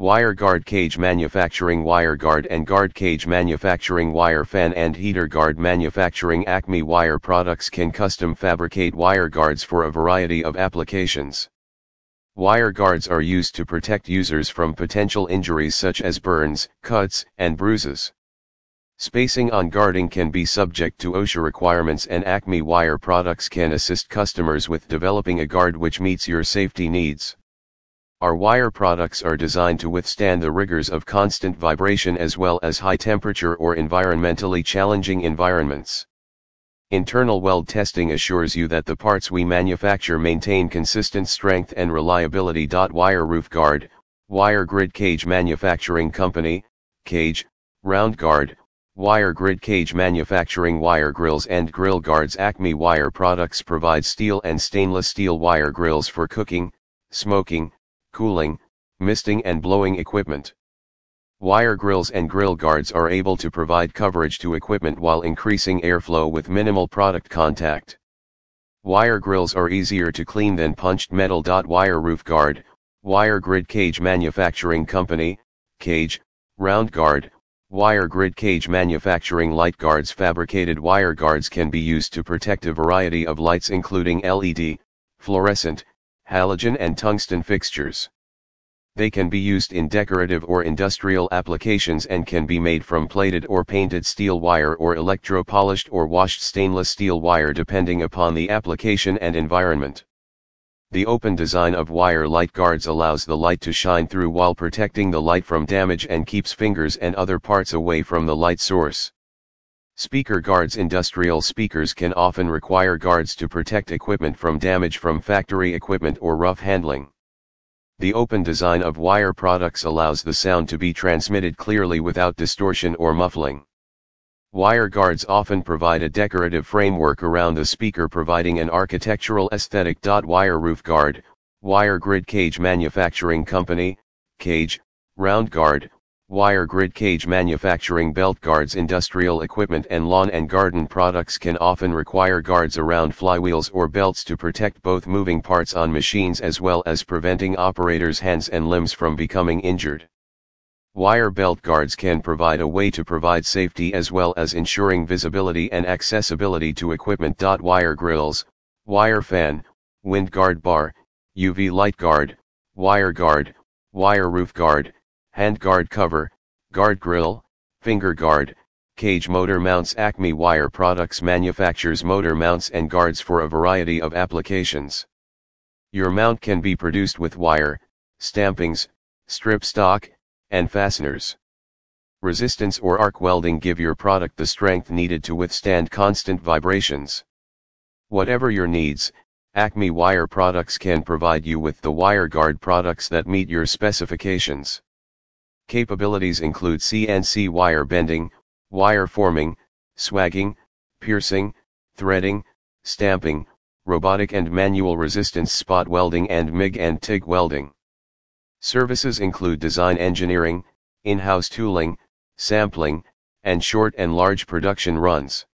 Wire guard cage manufacturing Wire guard and guard cage manufacturing Wire fan and heater guard manufacturing Acme wire products can custom fabricate wire guards for a variety of applications. Wire guards are used to protect users from potential injuries such as burns, cuts, and bruises. Spacing on guarding can be subject to OSHA requirements and Acme wire products can assist customers with developing a guard which meets your safety needs. Our wire products are designed to withstand the rigors of constant vibration as well as high temperature or environmentally challenging environments. Internal weld testing assures you that the parts we manufacture maintain consistent strength and reliability. Wire Roof Guard, Wire Grid Cage Manufacturing Company, Cage, Round Guard, Wire Grid Cage Manufacturing Wire Grills and Grill Guards Acme Wire products provide steel and stainless steel wire grills for cooking, smoking, cooling, misting and blowing equipment. Wire grills and grill guards are able to provide coverage to equipment while increasing airflow with minimal product contact. Wire grills are easier to clean than punched metal. Wire roof guard, wire grid cage manufacturing company, cage, round guard, wire grid cage manufacturing light guards fabricated wire guards can be used to protect a variety of lights including LED, fluorescent, halogen and tungsten fixtures. They can be used in decorative or industrial applications and can be made from plated or painted steel wire or electro-polished or washed stainless steel wire depending upon the application and environment. The open design of wire light guards allows the light to shine through while protecting the light from damage and keeps fingers and other parts away from the light source. Speaker guards Industrial speakers can often require guards to protect equipment from damage from factory equipment or rough handling. The open design of wire products allows the sound to be transmitted clearly without distortion or muffling. Wire guards often provide a decorative framework around the speaker providing an architectural aesthetic. Wire roof guard, wire grid cage manufacturing company, cage, round guard, Wire grid cage manufacturing belt guards industrial equipment and lawn and garden products can often require guards around flywheels or belts to protect both moving parts on machines as well as preventing operators' hands and limbs from becoming injured. Wire belt guards can provide a way to provide safety as well as ensuring visibility and accessibility to equipment. Wire grills, wire fan, wind guard bar, UV light guard, wire guard, wire roof guard, hand guard cover, guard grill, finger guard, cage motor mounts Acme Wire Products manufactures motor mounts and guards for a variety of applications. Your mount can be produced with wire, stampings, strip stock, and fasteners. Resistance or arc welding give your product the strength needed to withstand constant vibrations. Whatever your needs, Acme Wire Products can provide you with the wire guard products that meet your specifications. Capabilities include CNC wire bending, wire forming, swagging, piercing, threading, stamping, robotic and manual resistance spot welding and MIG and TIG welding. Services include design engineering, in-house tooling, sampling, and short and large production runs.